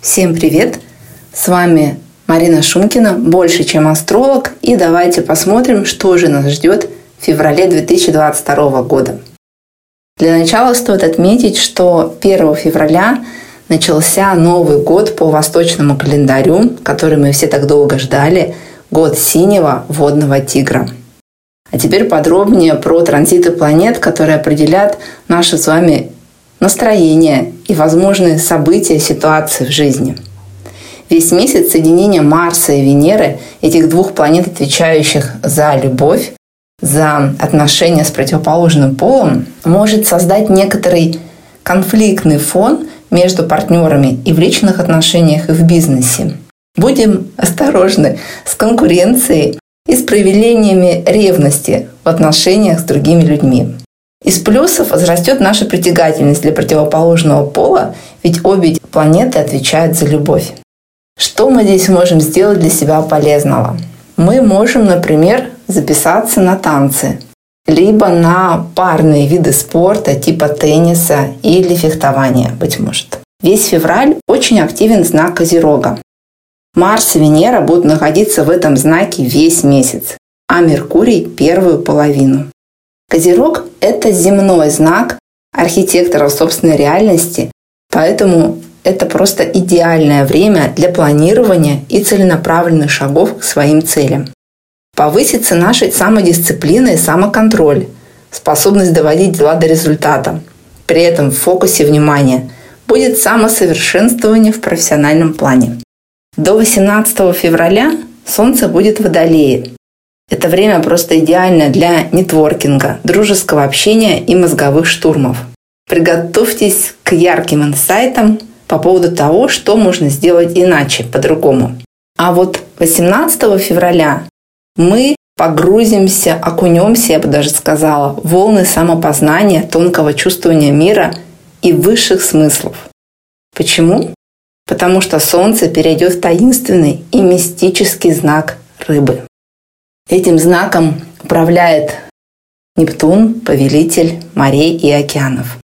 Всем привет! С вами Марина Шумкина, больше чем астролог, и давайте посмотрим, что же нас ждет в феврале 2022 года. Для начала стоит отметить, что 1 февраля начался Новый год по восточному календарю, который мы все так долго ждали, год синего водного тигра. А теперь подробнее про транзиты планет, которые определят наше с вами настроение и возможные события, ситуации в жизни. Весь месяц соединение Марса и Венеры, этих двух планет, отвечающих за любовь, за отношения с противоположным полом, может создать некоторый конфликтный фон между партнерами и в личных отношениях, и в бизнесе. Будем осторожны с конкуренцией и с проявлениями ревности в отношениях с другими людьми. Из плюсов возрастет наша притягательность для противоположного пола, ведь обе планеты отвечают за любовь. Что мы здесь можем сделать для себя полезного? Мы можем, например, записаться на танцы, либо на парные виды спорта типа тенниса или фехтования, быть может. Весь февраль очень активен знак Козерога. Марс и Венера будут находиться в этом знаке весь месяц, а Меркурий – первую половину. Козерог – это земной знак архитектора собственной реальности, поэтому это просто идеальное время для планирования и целенаправленных шагов к своим целям. Повысится наша самодисциплина и самоконтроль, способность доводить дела до результата. При этом в фокусе внимания будет самосовершенствование в профессиональном плане. До 18 февраля Солнце будет в Водолее, это время просто идеально для нетворкинга, дружеского общения и мозговых штурмов. Приготовьтесь к ярким инсайтам по поводу того, что можно сделать иначе, по-другому. А вот 18 февраля мы погрузимся, окунемся, я бы даже сказала, в волны самопознания, тонкого чувствования мира и высших смыслов. Почему? Потому что Солнце перейдет в таинственный и мистический знак рыбы. Этим знаком управляет Нептун, повелитель морей и океанов.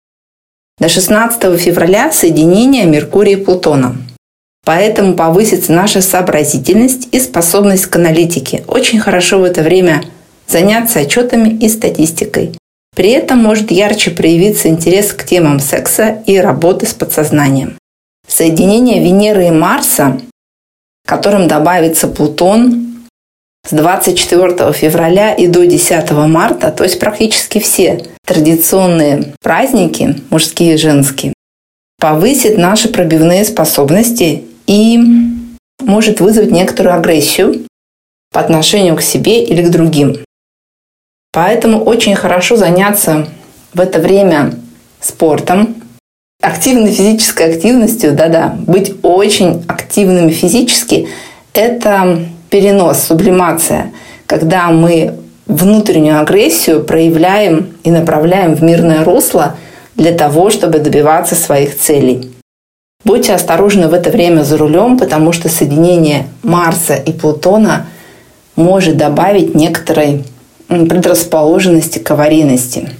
До 16 февраля соединение Меркурия и Плутона. Поэтому повысится наша сообразительность и способность к аналитике. Очень хорошо в это время заняться отчетами и статистикой. При этом может ярче проявиться интерес к темам секса и работы с подсознанием. Соединение Венеры и Марса, которым добавится Плутон, с 24 февраля и до 10 марта, то есть практически все традиционные праздники, мужские и женские, повысит наши пробивные способности и может вызвать некоторую агрессию по отношению к себе или к другим. Поэтому очень хорошо заняться в это время спортом, активной физической активностью, да-да, быть очень активными физически – это перенос, сублимация, когда мы внутреннюю агрессию проявляем и направляем в мирное русло для того, чтобы добиваться своих целей. Будьте осторожны в это время за рулем, потому что соединение Марса и Плутона может добавить некоторой предрасположенности к аварийности.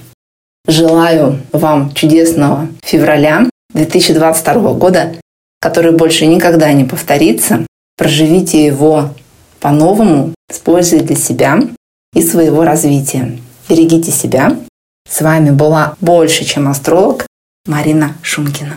Желаю вам чудесного февраля 2022 года, который больше никогда не повторится. Проживите его по-новому, используя для себя и своего развития. Берегите себя. С вами была больше, чем астролог Марина Шумкина.